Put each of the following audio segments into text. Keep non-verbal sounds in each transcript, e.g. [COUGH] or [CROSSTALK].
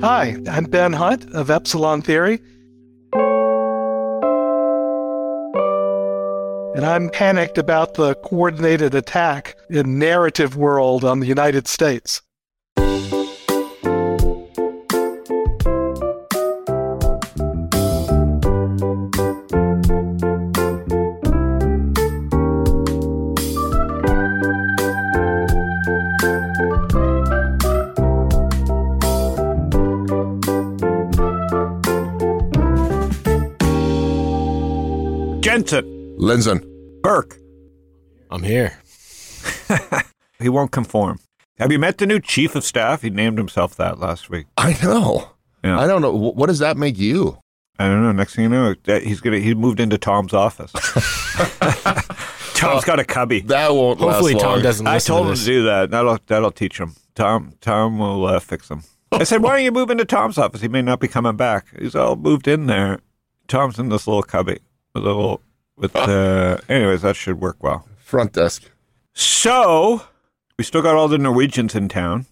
Hi, I'm Ben Hunt of Epsilon Theory. And I'm panicked about the coordinated attack in narrative world on the United States. Jensen. Lindzon. Burke. I'm here. [LAUGHS] He won't conform. Have you met the new chief of staff? He named himself that last week. I know. Yeah. I don't know. What does that make you? I don't know. Next thing you know, he's gonna he moved into Tom's office. [LAUGHS] Tom's got a cubby. That won't Hopefully, last Tom long. doesn't I told to him to do that. That'll that'll teach him. Tom Tom will uh, fix him. I said, "Why don't you move into Tom's office? He may not be coming back." He's all moved in there. Tom's in this little cubby, a little with. Uh, anyways, that should work well. Front desk. So we still got all the Norwegians in town.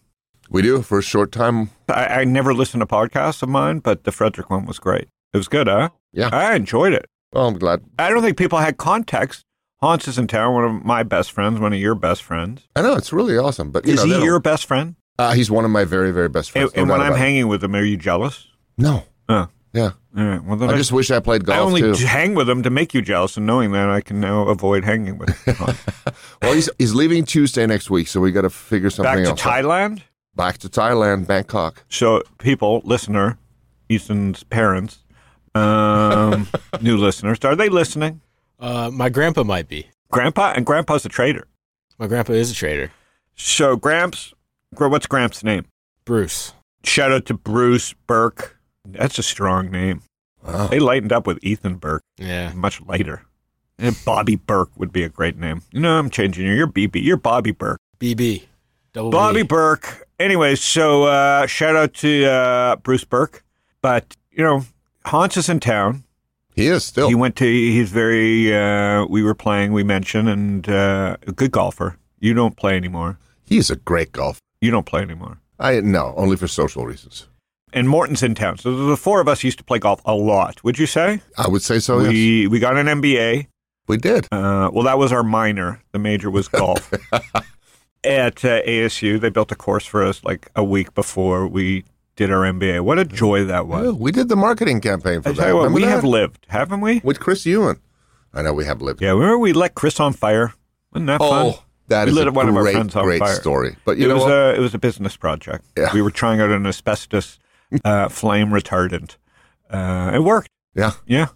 We do for a short time. I, I never listened to podcasts of mine, but the Frederick one was great. It was good, huh? Yeah. I enjoyed it. Well, I'm glad. I don't think people had context. Hans is in town, one of my best friends, one of your best friends. I know it's really awesome, but you Is know, they he don't- your best friend? Uh, he's one of my very, very best And, friends. no and when I'm about it. hanging with him, are you jealous? no, Oh, yeah. all right. Well, then I just wish I played golf. I only too. hang with him to make you jealous, and knowing that I can now avoid hanging with him. [LAUGHS] Well, he's he's leaving Tuesday next week, so we got to figure something out. Back to else. out. Thailand. Back to Thailand, Bangkok. So, people, listener, Ethan's parents, um, [LAUGHS] new listeners, are they listening? Uh, my grandpa might be. Grandpa and Grandpa's a trader. My grandpa is a trader. So, Gramps, what's Gramps' name? Bruce. Shout out to Bruce Burke. That's a strong name. Wow. They lightened up with Ethan Burke, Yeah. much lighter. And Bobby Burke would be a great name. You know, I'm changing you. You're BB. You're Bobby Burke. BB. Double Bobby B. Burke. Anyways, so uh, shout out to uh, Bruce Burke. But, you know, Hans is in town. He is still. He went to, he's very, uh, we were playing, we mentioned, and uh, a good golfer. You don't play anymore. He's a great golfer. You don't play anymore. I no, only for social reasons. And Morton's in town. So the four of us used to play golf a lot, would you say? I would say so. yes. we, we got an MBA. we did. Uh, well, that was our minor. The major was golf. [LAUGHS] At uh, ASU, they built a course for us like a week before we did our MBA. What a joy that was! Yeah, we did the marketing campaign for I that. what, we that? have lived, haven't we? with Chris Ewan. I know we have lived. Yeah, remember we let Chris on fire? Wasn't that fun? Oh, that We is a one of our great, friends on great fire. story. But you it know was what? a it was a business project. Yeah. We were trying out an asbestos [LAUGHS] uh, flame retardant. Uh, it worked. yeah, Yeah,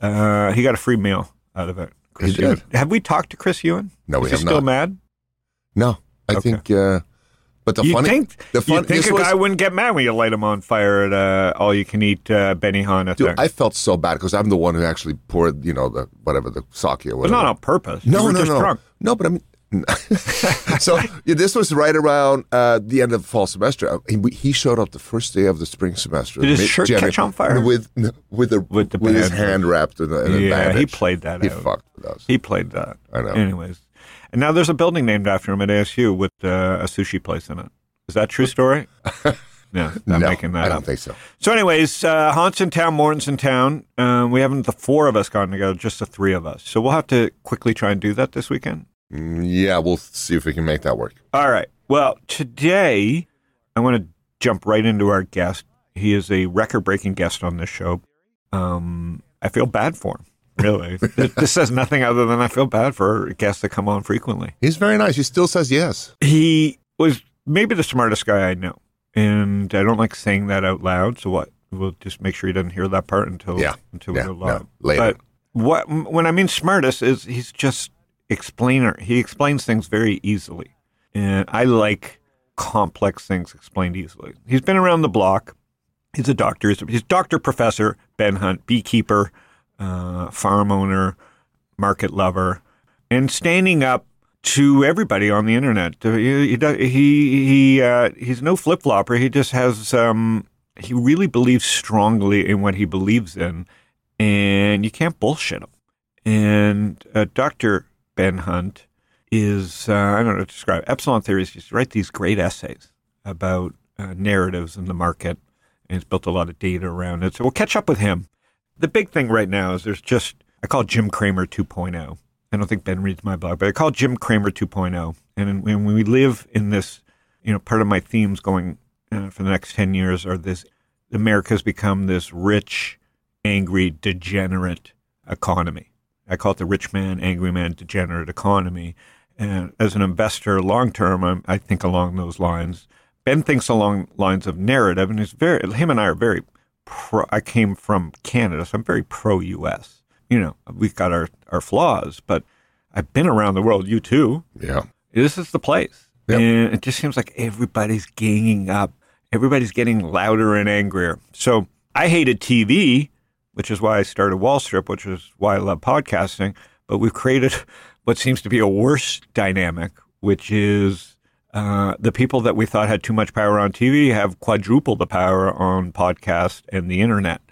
uh, he got a free meal out of it. Chris He Ewan. did. Have we talked to Chris Ewan? No, we Is he have still not. mad? no, I Okay. think. Uh, but the you funny, think the you think a was- guy wouldn't get mad when you light him on fire at uh, all you can eat uh, Benihana Dude? I felt so bad because I'm the one who actually poured, you know, the whatever the sake or but whatever. not on purpose. No, no, just no, drunk. no. But I mean, [LAUGHS] so yeah, this was right around uh, the end of the fall semester. Uh, He, he showed up the first day of the spring semester. Did his mid- shirt January, catch on fire? with with a With the his hand wrapped in a, in a Yeah, he played that He out. fucked with us. He played that. I know. Anyways, and now there's a building named after him at ASU with uh, a sushi place in it. Is that a true story? [LAUGHS] no, I'm no, making that I don't up. think so. So, anyways, uh, Hans in town, Morton's in town. Um, we haven't the four of us gotten together, just the three of us. So we'll have to quickly try and do that this weekend. Mm, Yeah, we'll see if we can make that work. All right. Well, today I want to jump right into our guest. He is a record-breaking guest on this show. Um, I feel bad for him. Really, [LAUGHS] this says nothing other than I feel bad for guests that come on frequently. He's very nice. He still says yes. He was maybe the smartest guy I know, and I don't like saying that out loud. So what? We'll just make sure he doesn't hear that part until Yeah. until Yeah, we go no, live. later. But what when I mean smartest is he's just explainer. He explains things very easily, and I like complex things explained easily. He's been around the block. He's a doctor. He's, he's doctor, professor, Ben Hunt, beekeeper, uh, farm owner, market lover, and standing up to everybody on the internet. He he, he uh, he's no flip flopper. He just has um, he really believes strongly in what he believes in, and you can't bullshit him. And uh, Doctor Ben Hunt is uh, I don't know to describe. Epsilon theories. Just write these great essays about uh, narratives in the market and he's built a lot of data around it. So we'll catch up with him. The big thing right now is there's just I call Jim Cramer 2.0. I don't think Ben reads my blog, but I call Jim Cramer 2.0. And when we live in this, you know, part of my themes going uh, for the next 10 years are this America's become this rich, angry, degenerate economy. I call it the rich man, angry man, degenerate economy. And as an investor, long term, I'm- think along those lines. Ben thinks along lines of narrative, and he's very. Him and I are very. Pro, I came from Canada, so I'm very pro U.S. You know, we've got our our flaws, but I've been around the world. You too. Yeah. This is the place, Yep. and it just seems like everybody's ganging up. Everybody's getting louder and angrier. So I hated TV, which is why I started Wall Strip, which is why I love podcasting. But we've created [LAUGHS] what seems to be a worse dynamic, which is uh, the people that we thought had too much power on TV have quadrupled the power on podcast and the internet.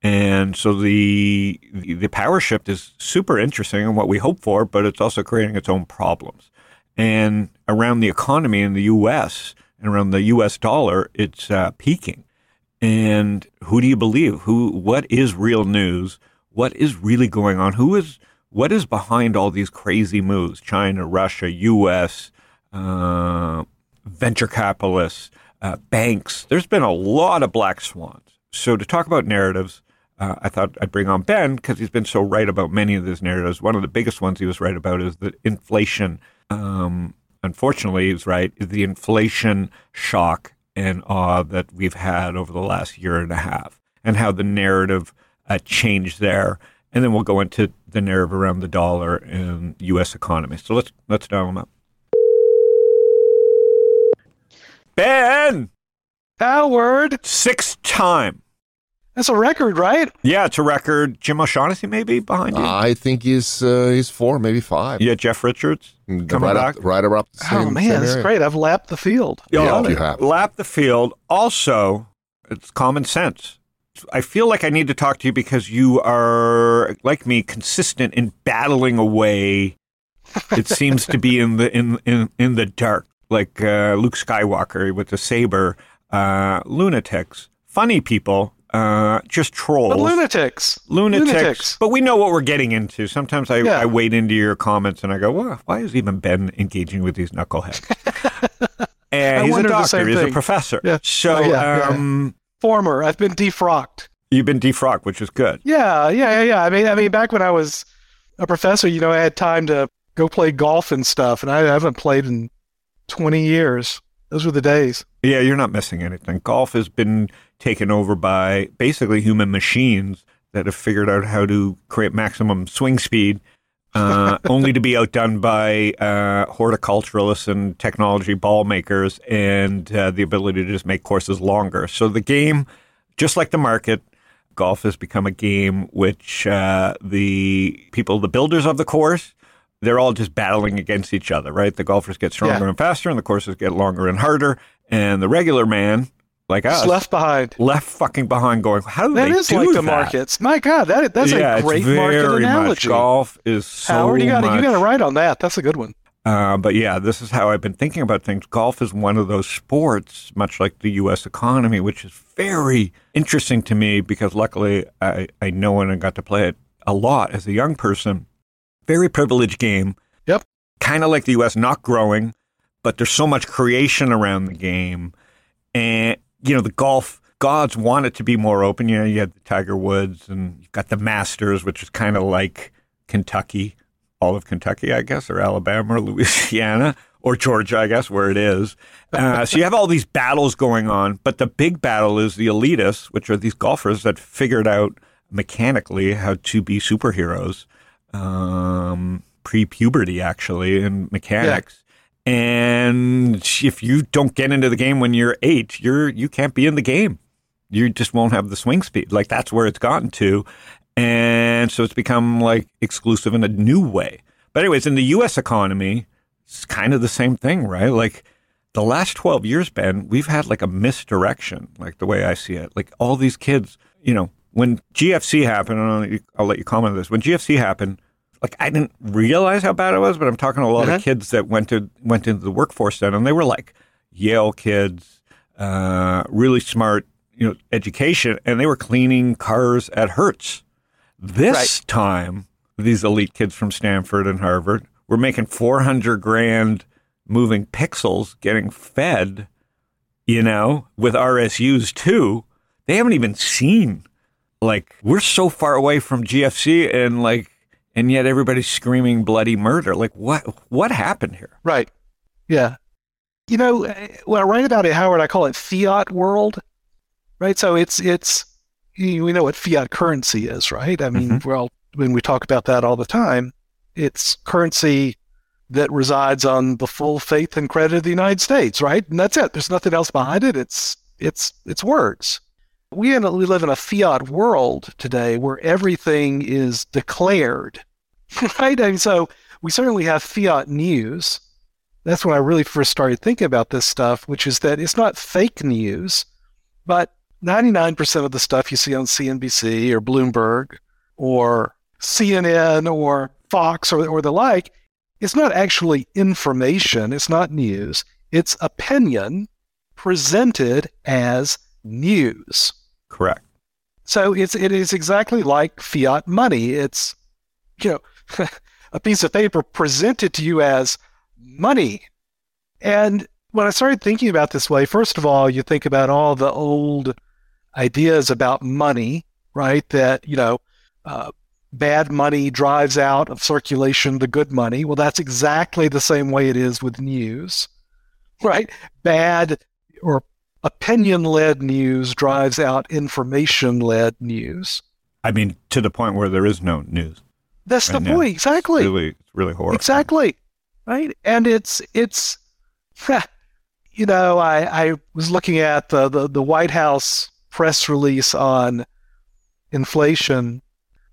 And so the, the the power shift is super interesting and what we hope for, but it's also creating its own problems. And around the economy in the U.S. and around the U.S. dollar, it's uh, peaking. And who do you believe? Who? What is real news? What is really going on? Who is? What is behind all these crazy moves? China, Russia, U.S., uh, venture capitalists, uh, banks. There's been a lot of black swans. So to talk about narratives, uh, I thought I'd bring on Ben because he's been so right about many of these narratives. One of the biggest ones he was right about is that inflation. Um, unfortunately, he's right. The inflation shock and awe that we've had over the last year and a half, and how the narrative uh, changed there. And then we'll go into the narrative around the dollar and U.S. economy. So let's let's dial them up. Ben, Howard, sixth time. That's a record, right? Yeah, it's a record. Jim O'Shaughnessy maybe behind you. I think he's uh, he's four, maybe five. yeah, Jeff Richards Mm, coming right back. Up, right around the same, oh man, same that's area. great. I've lapped the field. Yeah, Oh, you have. Lap the field. Also, it's common sense. I feel like I need to talk to you because you are, like me, consistent in battling away. It [LAUGHS] seems to be in the in in, in the dark, like uh, Luke Skywalker with the saber. Uh, lunatics, funny people, uh, just trolls. But lunatics. lunatics. But we know what we're getting into. Sometimes I, Yeah. I wade into your comments and I go, well, why is even Ben engaging with these knuckleheads? [LAUGHS] and I he's a doctor. He's a professor. Yeah. So Oh, yeah. um, Former. I've been defrocked. you've been defrocked, which is good. Yeah, yeah, yeah, yeah. I mean, I mean, back when I was a professor, you know, I had time to go play golf and stuff, and I haven't played in 20 years. Those were the days. Yeah, you're not missing anything. Golf has been taken over by basically human machines that have figured out how to create maximum swing speed, uh, [LAUGHS] only to be outdone by uh, horticulturalists and technology ball makers and uh, the ability to just make courses longer. So the game, just like the market, golf has become a game which uh, the people, the builders of the course, they're all just battling against each other, right? The golfers get stronger Yeah. and faster, and the courses get longer and harder. And the regular man, like us, left behind. left fucking behind, going, "How do That they is do like the that?" markets. My God, that that's yeah, a great it's very market much. analogy. Golf is so Howard, you got you got to write on that. That's a good one. Uh, but yeah, this is how I've been thinking about things. Golf is one of those sports, much like the U.S. economy, which is very interesting to me because luckily I, I know and I got to play it a lot as a young person. Very privileged game. Yep. Kind of like the U.S., not growing, but there's so much creation around the game. And, you know, the golf gods want it to be more open. You know, you had the Tiger Woods and you've got the Masters, which is kind of like Kentucky all of Kentucky, I guess, or Alabama or Louisiana or Georgia, I guess, where it is. Uh, so you have all these battles going on, but the big battle is the elitists, which are these golfers that figured out mechanically how to be superheroes um, pre puberty, actually, in mechanics. And if you don't get into the game when you're eight, you're you can't be in the game. You just won't have the swing speed. Like that's where it's gotten to. And so it's become like exclusive in a new way. But anyways, in the US economy, it's kind of the same thing, right? Like the last 12 years, Ben, we've had like a misdirection, like the way I see it. Like all these kids, you know, when GFC happened, I'll let you comment on this. When GFC happened, like I didn't realize how bad it was, but I'm talking to a lot Uh-huh. of kids that went to went into the workforce then, and they were like Yale kids, uh, really smart, you know, education, and they were cleaning cars at Hertz. This Right. time, these elite kids from Stanford and Harvard were making 400 grand moving pixels, getting fed, you know, with RSUs too. They haven't even seen, like, we're so far away from GFC and like, and yet everybody's screaming bloody murder. Like, what, what happened here? Right. Yeah. You know, eh, when I write about it, Howard, I call it fiat world. Right. So it's it's you- we know what fiat currency is, right? I mean, well, when we talk about that all the time, it's currency that resides on the full faith and credit of the United States, right? And that's it. There's nothing else behind it. It's it's it's words. We in a, we live in a fiat world today where everything is declared, [LAUGHS] right? And so we certainly have fiat news. That's when I really first started thinking about this stuff, which is that it's not fake news, but 99% of the stuff you see on CNBC or Bloomberg or CNN or Fox or, or the like, it's not actually information, it's not news, it's opinion presented as news. Correct. So it's it is exactly like fiat money. It's you know [LAUGHS] a piece of paper presented to you as money. And when I started thinking about this way, first of all, you think about all the old ideas about money, right? That you know, uh, bad money drives out of circulation the good money. Well, that's exactly the same way it is with news, [LAUGHS] right? Bad or opinion led news drives out information led news. I mean, to the point where there is no news. That's Right the now. point, exactly. Really, it's really horrible. Exactly. Right. And it's, it's, [LAUGHS] you know, I, I was looking at the, the, the White House press release on inflation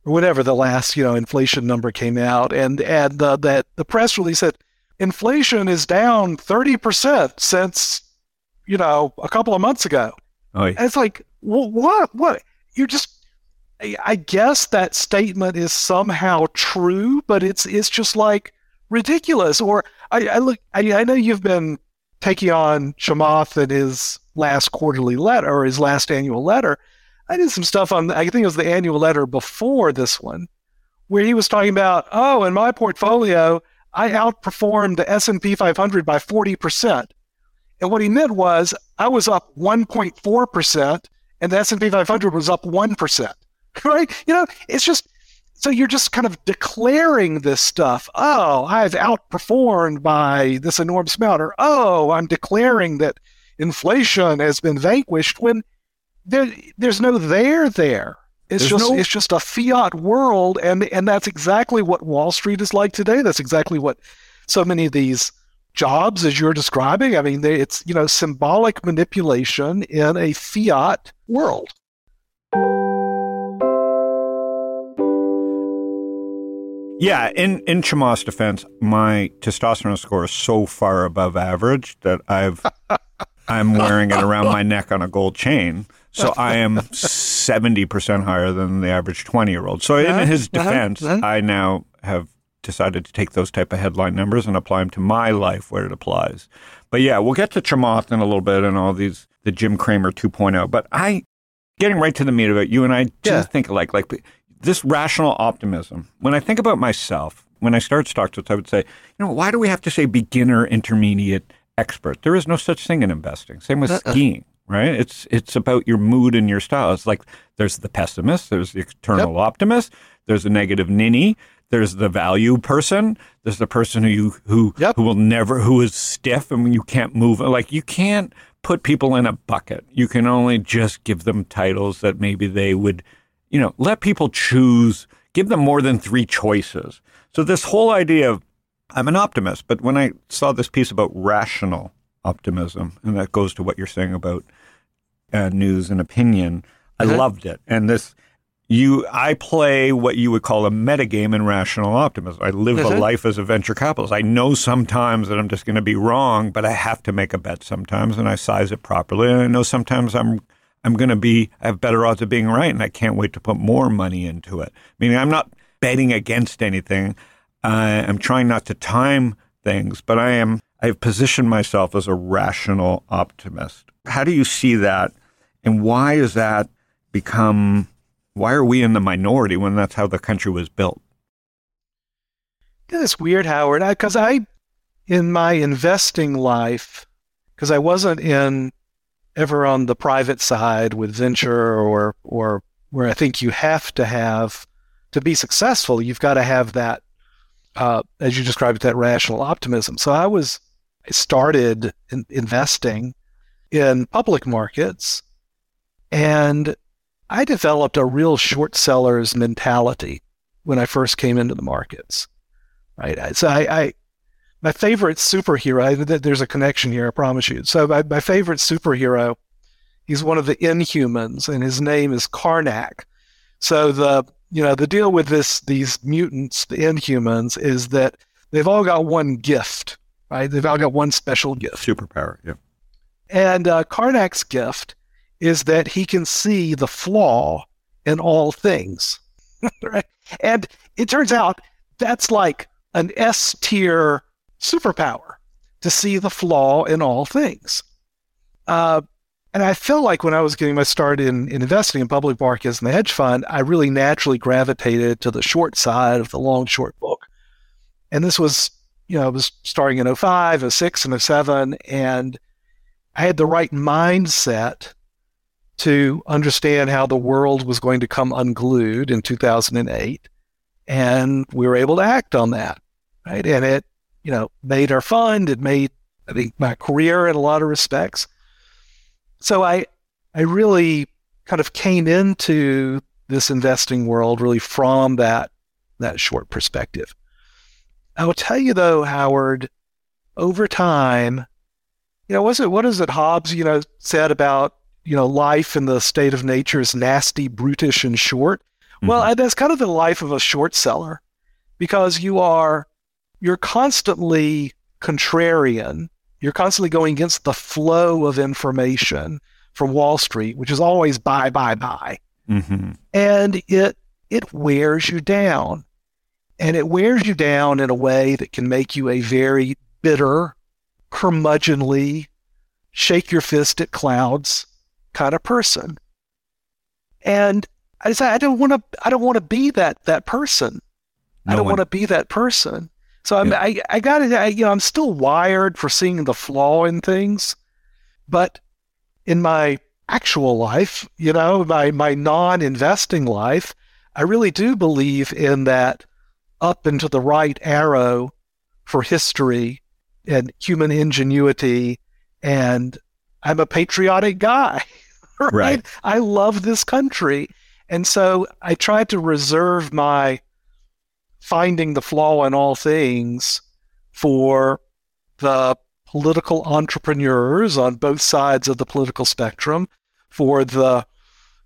or whatever the last, you know, inflation number came out. And, and the, that the press release said inflation is down 30% since, you know, a couple of months ago. Oh, And it's like, what? What? You're just. I guess that statement is somehow true, but it's it's just like ridiculous. Or I, I look. I, I know you've been taking on Chamath in his last quarterly letter or his last annual letter. I did some stuff on. I think it was the annual letter before this one, where he was talking about, oh, in my portfolio, I outperformed the S and P 500 by 40 percent. And what he meant was I was up 1.4% and the S&P 500 was up 1%. [LAUGHS] Right? You know, it's just so you're just kind of declaring this stuff. Oh, I've outperformed by this enormous amount or oh, I'm declaring that inflation has been vanquished when there there's no there there. It's There's just no- it's just a fiat world and and that's exactly what Wall Street is like today. That's exactly what so many of these jobs as you're describing. I mean, they, it's you know symbolic manipulation in a fiat world. Yeah, in in Chamath's defense, my testosterone score is so far above average that I've [LAUGHS] I'm wearing it around my neck on a gold chain. So I am seventy percent higher than the average twenty year old. So Uh-huh, in his uh-huh, defense, uh-huh. I now have decided to take those type of headline numbers and apply them to my life where it applies. But yeah, we'll get to Chamath in a little bit and all these the Jim Cramer 2.0. But I getting right to the meat of it, you and I do Yeah. think alike. Like this rational optimism. When I think about myself, when I start stock tips, I would say, you know, why do we have to say beginner, intermediate, expert? There is no such thing in investing. Same with uh-uh. skiing, right? It's it's about your mood and your style. It's like there's the pessimist, there's the eternal optimist, there's the negative ninny, there's the value person, there's the person who you who Yep. who will never who is stiff and you can't move. Like you can't put people in a bucket. You can only just give them titles that maybe they would, you know, let people choose, give them more than three choices. So this whole idea of I'm an optimist, but when I saw this piece about rational optimism, and that goes to what you're saying about uh, news and opinion, I loved it. And this, you, I play what you would call a metagame in rational optimism. I live a life as a venture capitalist. I know sometimes that I'm just going to be wrong, but I have to make a bet sometimes, and I size it properly. And I know sometimes I'm I'm going to be I have better odds of being right, and I can't wait to put more money into it. Meaning, I'm not betting against anything. Uh, I'm trying not to time things, but I am. I've positioned myself as a rational optimist. How do you see that? And why is that become, why are we in the minority when that's how the country was built? Yeah, it's weird, Howard, because I, in my investing life, because I wasn't in ever on the private side with venture or or where I think you have to have to be successful, you've got to have that, uh, as you described it, that rational optimism. So I was I started in, investing in public markets, and I developed a real short seller's mentality when I first came into the markets. Right, so I, I my favorite superhero. There's a connection here, I promise you. So my, my favorite superhero, he's one of the Inhumans, and his name is Karnak. So the you know the deal with this these mutants, the Inhumans, is that they've all got one gift, right? They've all got one special gift. Superpower, yeah. And uh, Karnak's gift is that he can see the flaw in all things, [LAUGHS] right? And it turns out that's like an S tier superpower to see the flaw in all things. Uh, and I feel like when I was getting my start in, in investing in public markets and the hedge fund, I really naturally gravitated to the short side of the long short book. And this was, you know, it was starting in 05, 06, and 07. And I had the right mindset to understand how the world was going to come unglued in 2008. And we were able to act on that right? And it, you know, made our fund. It made, I think, my career in a lot of respects. So I, I really kind of came into this investing world really from that that short perspective. I will tell you though, Howard, over time, you know, was it what is it Hobbes, you know, said about you know life in the state of nature is nasty, brutish, and short. Mm-hmm. Well, that's kind of the life of a short seller, because you are you're constantly contrarian. You're constantly going against the flow of information from Wall Street, which is always buy, buy, buy. Mm-hmm. And it it wears you down. And it wears you down in a way that can make you a very bitter, curmudgeonly, shake your fist at clouds kind of person. And I decided I don't want to I don't want to be that that person. No I don't want to be that person. So I'm, yeah. I, I got it. You know, I'm still wired for seeing the flaw in things, but in my actual life, you know, my my non-investing life, I really do believe in that up and to the right arrow for history and human ingenuity, and I'm a patriotic guy. [LAUGHS] Right? right. I love this country. And so I try to reserve my finding the flaw in all things for the political entrepreneurs on both sides of the political spectrum, for the,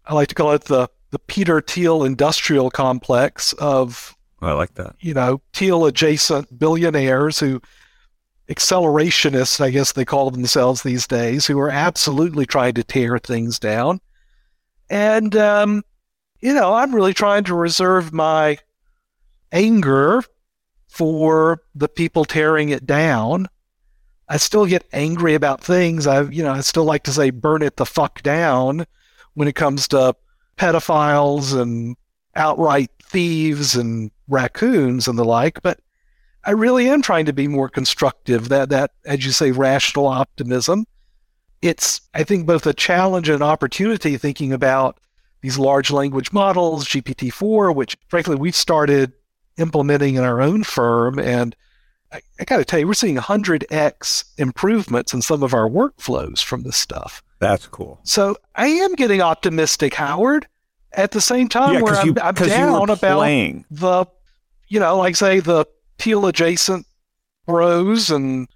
I like to call it the, the Peter Thiel industrial complex of, I like that. You know, Thiel adjacent billionaires who, accelerationists, I guess they call themselves these days, who are absolutely trying to tear things down. And, um, you know, I'm really trying to reserve my anger for the people tearing it down. I still get angry about things. I, you know, I still like to say burn it the fuck down when it comes to pedophiles and outright thieves and raccoons and the like. But I really am trying to be more constructive. That that, as you say, rational optimism. It's I think both a challenge and an opportunity thinking about these large language models, GPT-4, which frankly we've started implementing in our own firm. And I, I got to tell you, we're seeing 100x improvements in some of our workflows from this stuff. That's cool. So I am getting optimistic, Howard. At the same time, yeah, where I'm, you, I'm down about the, you know, like say the Thiel adjacent bros and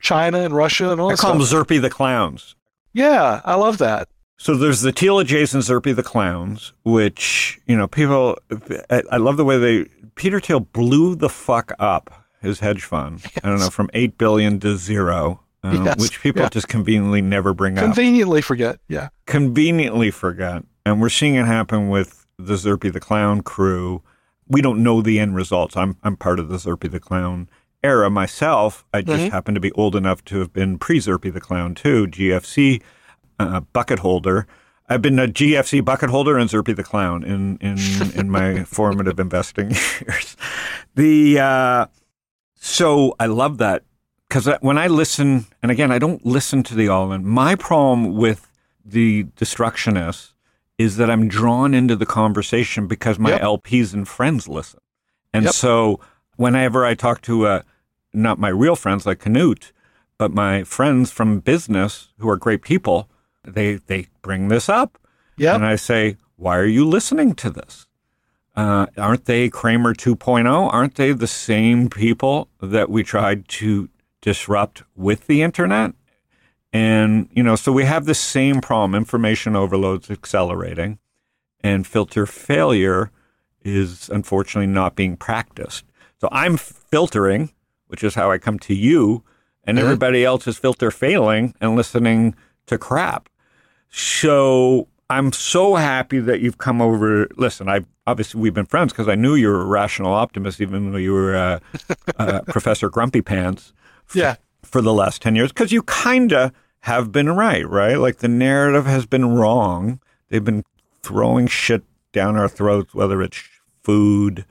China and Russia and all. I call stuff. them Zerpy the clowns. Yeah, I love that. So there's the Thiel adjacent Zerpy the clowns, which you know people. I, I love the way they Peter Thiel blew the fuck up his hedge fund. Yes. I don't know from eight billion to zero, uh, yes. which people yeah. just conveniently never bring conveniently up. Conveniently forget. Yeah. Conveniently forget, and we're seeing it happen with the Zerpy the Clown crew. We don't know the end results. I'm I'm part of the Zerpy the Clown era myself. I just mm-hmm. happen to be old enough to have been pre Zerpy the Clown too, GFC uh, bucket holder. I've been a GFC bucket holder and Zerpy the clown in in in my [LAUGHS] formative investing years. The uh, so I love that because when I listen, and again, I don't listen to the all in. My problem with the destructionists is that I'm drawn into the conversation because my Yep. LPs and friends listen, and Yep. so whenever I talk to uh, not my real friends like Knut, but my friends from business who are great people, they they bring this up. Yep. And I say, why are you listening to this? Uh, aren't they Cramer 2.0? Aren't they the same people that we tried to disrupt with the internet? And, you know, so we have the same problem. Information overload's accelerating, and filter failure is unfortunately not being practiced. So I'm filtering, which is how I come to you, and everybody else is filter failing and listening to crap. So I'm so happy that you've come over. Listen, I obviously we've been friends because I knew you were a rational optimist, even though you were uh, [LAUGHS] uh, Professor Grumpy Pants. f- Yeah. For the last ten years, because you kind of have been right, right? Like the narrative has been wrong. They've been throwing shit down our throats, whether it's food,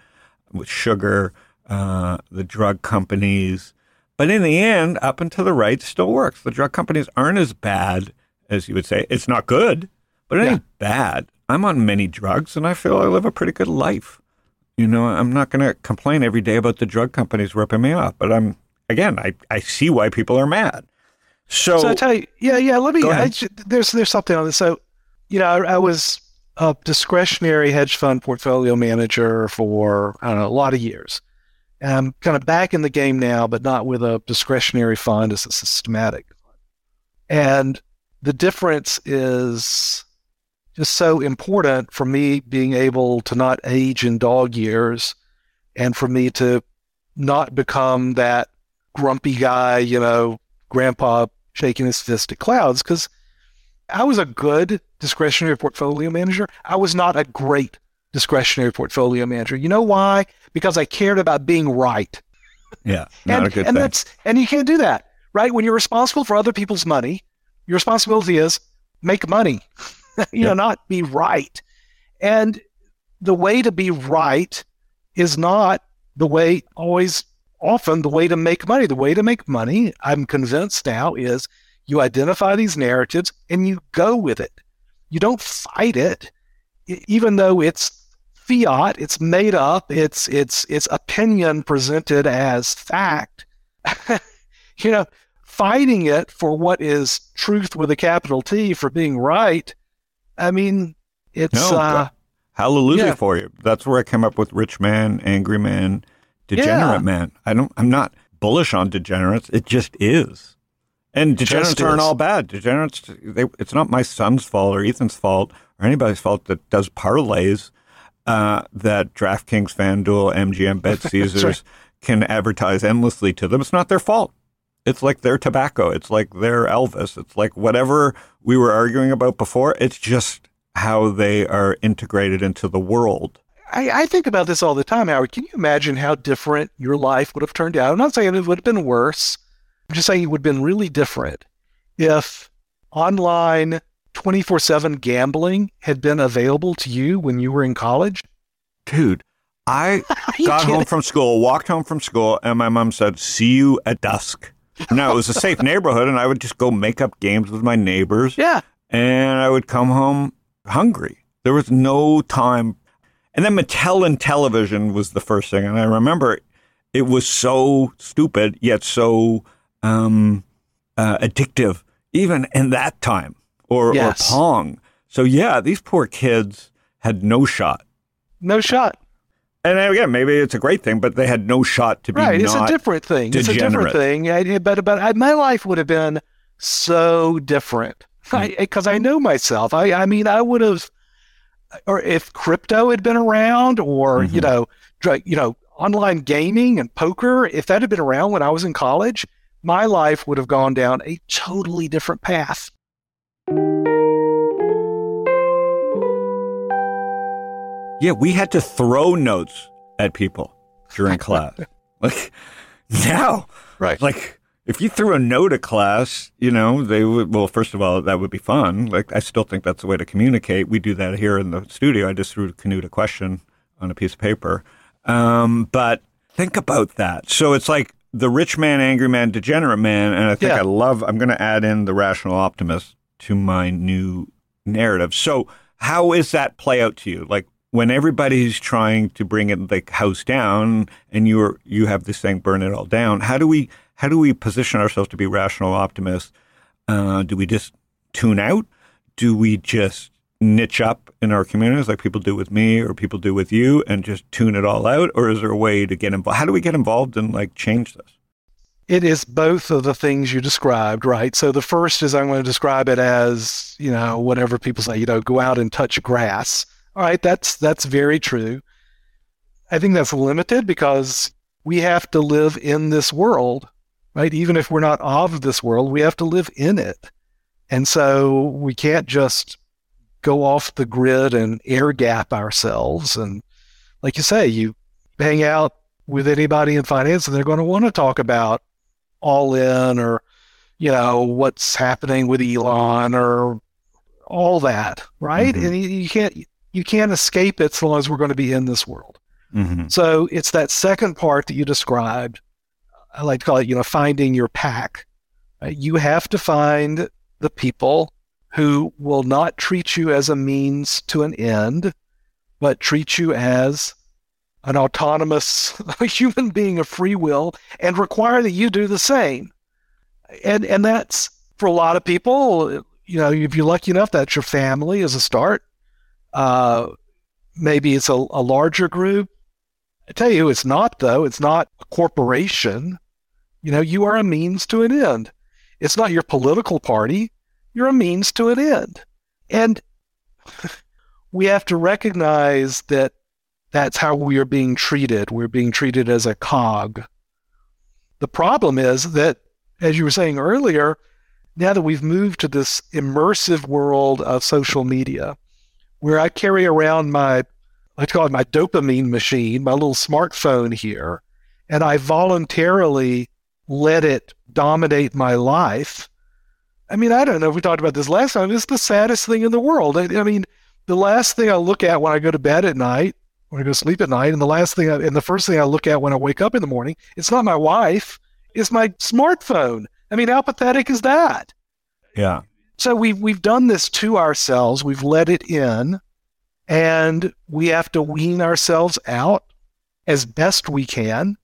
with sugar, uh, the drug companies. But in the end, up until the right still works. The drug companies aren't as bad as you would say. It's not good, but it ain't bad. I'm on many drugs and I feel I live a pretty good life. You know, I'm not going to complain every day about the drug companies ripping me off, but I'm, again, I, I see why people are mad. So, So I tell you, yeah, yeah. Let me. I, there's there's something on this. So, you know, I, I was a discretionary hedge fund portfolio manager for I don't know a lot of years. And I'm kind of back in the game now, but not with a discretionary fund as a systematic. And the difference is just so important for me being able to not age in dog years, and for me to not become that grumpy guy, you know, grandpa shaking his fist at clouds because I was a good discretionary portfolio manager. I was not a great discretionary portfolio manager. You know why? Because I cared about being right. yeah, not and, a good and thing. that's and you can't do that, right? When you're responsible for other people's money, your responsibility is make money. [LAUGHS] you know, not be right. And the way to be right is not the way always often the way to make money. The way to make money, I'm convinced now, is you identify these narratives and you go with it. You don't fight it, even though it's fiat, it's made up, it's it's it's opinion presented as fact. [LAUGHS] you know, fighting it for what is truth with a capital T for being right. I mean, it's No, uh, Hallelujah Yeah. for you. That's where I came up with rich man, angry man, degenerate Yeah. man. I don't. I'm not bullish on degenerates. It just is. And degenerates aren't all bad. Degenerates. They, it's not my son's fault or Ethan's fault or anybody's fault that does parlays uh, that DraftKings, FanDuel, MGM, [LAUGHS] Bet Caesars right. can advertise endlessly to them. It's not their fault. It's like their tobacco. It's like their Elvis. It's like whatever we were arguing about before. It's just how they are integrated into the world. I, I think about this all the time, Howard. Can you imagine how different your life would have turned out? I'm not saying it would have been worse. I'm just saying it would have been really different if online 24 7 gambling had been available to you when you were in college. Dude, I [LAUGHS] got kidding? home from school, walked home from school, and my mom said, See you at dusk. Now, it was a safe neighborhood, and I would just go make up games with my neighbors, Yeah. and I would come home hungry. There was no time. And then Mattel Intellivision was the first thing. And I remember it was so stupid, yet so um, uh, addictive, even in that time, or, Yes. or Pong. So, yeah, these poor kids had no shot. No shot. And again, maybe it's a great thing, but they had no shot to be Right. It's a different thing. It's a different thing. I, but but I, my life would have been so different Hmm. because I, know myself. I, I mean, I would have, or if crypto had been around, or you Mhm. know, you know, online gaming and poker, if that had been around when I was in college, my life would have gone down a totally different path. Yeah, we had to throw notes at people during class. [LAUGHS] like now, Right. like if you threw a note to class, you know, they would, well, first of all, that would be fun. Like, I still think that's the way to communicate. We do that here in the studio. I just threw Knut a question on a piece of paper. Um, but think about that. So it's like the rich man, angry man, degenerate man. And I think Yeah. I love, I'm going to add in the rational optimist to my new narrative. So how is that play out to you? Like, when everybody's trying to bring it the house down and you're you have this thing burn it all down how do we how do we position ourselves to be rational optimists uh, do we just tune out do we just niche up in our communities like people do with me or people do with you and just tune it all out or is there a way to get involved how do we get involved and like change this It is both of the things you described, right? So the first is I'm going to describe it as, you know, whatever people say, you know, go out and touch grass. All right, that's that's very true. I think that's limited because we have to live in this world, right? Even if we're not of this world, we have to live in it. And so we can't just go off the grid and air gap ourselves. And like you say, you hang out with anybody in finance and they're going to want to talk about all in or you know what's happening with Elon or all that right Mhm. and you, you can't you can't escape it so long as we're going to be in this world mm-hmm. so it's that second part that you described I like to call it you know finding your pack right? you have to find the people who will not treat you as a means to an end but treat you as an autonomous [LAUGHS] human being of free will and require that you do the same. And and that's for a lot of people, you know, if you're lucky enough, that's your family as a start. Uh, maybe it's a, a larger group. I tell you, it's not though. It's not a corporation. You know, you are a means to an end. It's not your political party. You're a means to an end. And [LAUGHS] we have to recognize that that's how we are being treated. We're being treated as a cog. The problem is that, as you were saying earlier, now that we've moved to this immersive world of social media, where I carry around my, I call it my dopamine machine, my little smartphone here, and I voluntarily let it dominate my life. I mean, I don't know if we talked about this last time. It's the saddest thing in the world. I, I mean, the last thing I look at when I go to bed at night when I go to sleep at night, and the last thing I, and the first thing I look at when I wake up in the morning, it's not my wife, it's my smartphone. I mean, how pathetic is that? yeah So we've we've done this to ourselves. We've let it in, and we have to wean ourselves out as best we can.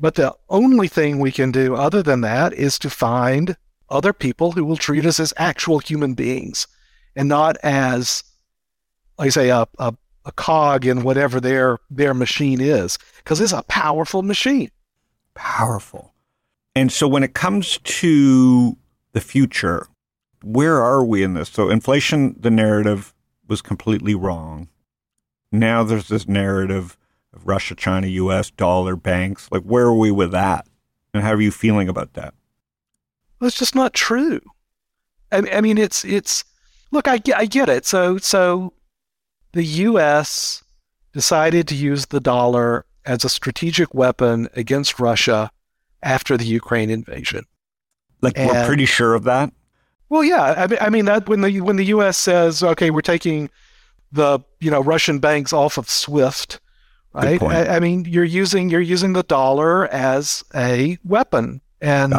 But the only thing we can do other than that is to find other people who will treat us as actual human beings, and not as, like I say, a, a a cog in whatever their their machine is because it's a powerful machine. powerful. And so when it comes to the future, where are we in this? So inflation, the narrative was completely wrong. Now there's this narrative of Russia, China, US, dollar, banks. Like where are we with that? And how are you feeling about that? Well, it's just not true. I, I mean, it's it's look, I I get it. So so the U.S. decided to use the dollar as a strategic weapon against Russia after the Ukraine invasion. Like we're pretty sure of that. Well, yeah, I mean, I mean that when the when the U.S. says, okay, we're taking the you know Russian banks off of SWIFT, right? I, I mean, you're using you're using the dollar as a weapon, and.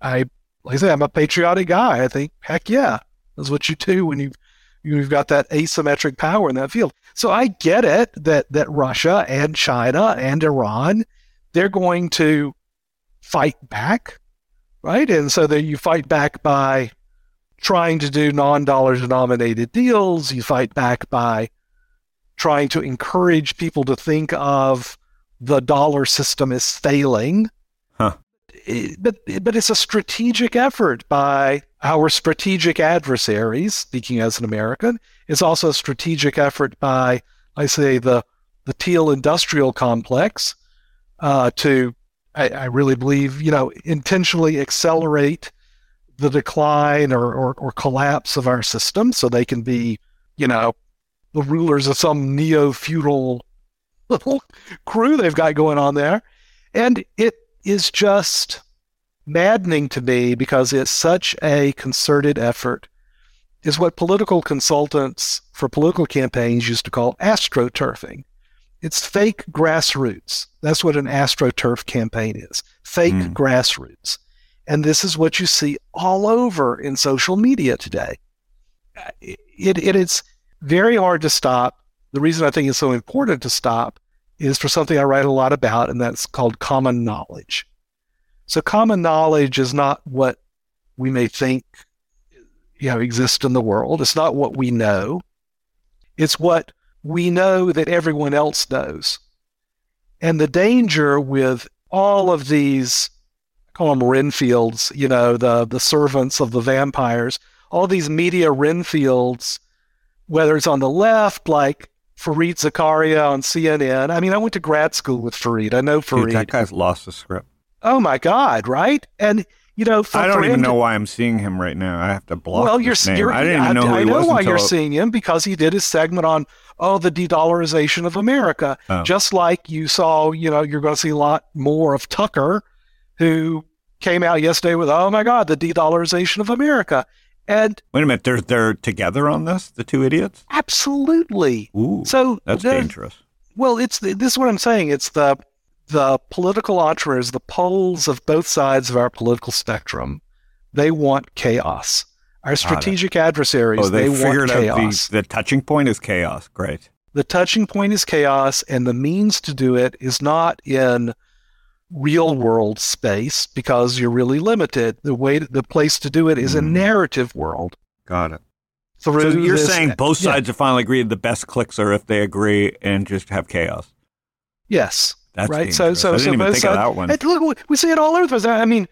I like I say, I'm a patriotic guy. I think, heck yeah, that's what you do when you you've got that asymmetric power in that field. So I get it that that Russia and China and Iran, they're going to fight back, right? And so that you fight back by trying to do non-dollar denominated deals. You fight back by trying to encourage people to think of the dollar system as failing. Huh. It- but but it's a strategic effort by our strategic adversaries. Speaking as an American, it's also a strategic effort by I say the the Thiel industrial complex uh, to I, I really believe you know intentionally accelerate the decline or, or, or collapse of our system so they can be you know the rulers of some neo feudal little [LAUGHS] crew they've got going on there. And it is just maddening to me because it's such a concerted effort is what political consultants for political campaigns used to call astroturfing. It's fake grassroots. That's what an astroturf campaign is fake Mm. grassroots. And this is what you see all over in social media today. Uh, it, it is very hard to stop. The reason I think it's so important to stop is for something I write a lot about, and that's called common knowledge. So, common knowledge is not what we may think you know exists in the world. It's not what we know. It's what we know that everyone else knows. And the danger with all of these, call them Renfields, you know, the the servants of the vampires, all these media Renfields, whether it's on the left, like Fareed Zakaria on CNN. I mean, I went to grad school with Fareed. I know Fareed. Dude, that guy's lost the script. oh my God, right? And you know, I don't even to- know why I'm seeing him right now. I have to block. well, you're, name. you're I didn't even know who I he know why you're seeing him because he did his segment on oh the de-dollarization of America. Oh. Just like you saw, you know, you're going to see a lot more of Tucker, who came out yesterday with oh my God, the de-dollarization of America, and Wait a minute, they're they're together on this, the two idiots. absolutely. Ooh, So that's dangerous. Well, it's the, this is what I'm saying. It's the the political entrepreneurs, the poles of both sides of our political spectrum. They want chaos. Our strategic adversaries, Oh, they, they, figured want out chaos. the the touching point is chaos. Great. the touching point is chaos, and the means to do it is not in real world space because you're really limited. The way the place to do it is in Hmm. narrative world. Got it. Through So you're this- saying both Yeah. sides have finally agreed the best clicks are if they agree and just have chaos. yes, That's right. So dangerous. so I didn't even both think of sides- that one. and look, we see it all over the place. I mean,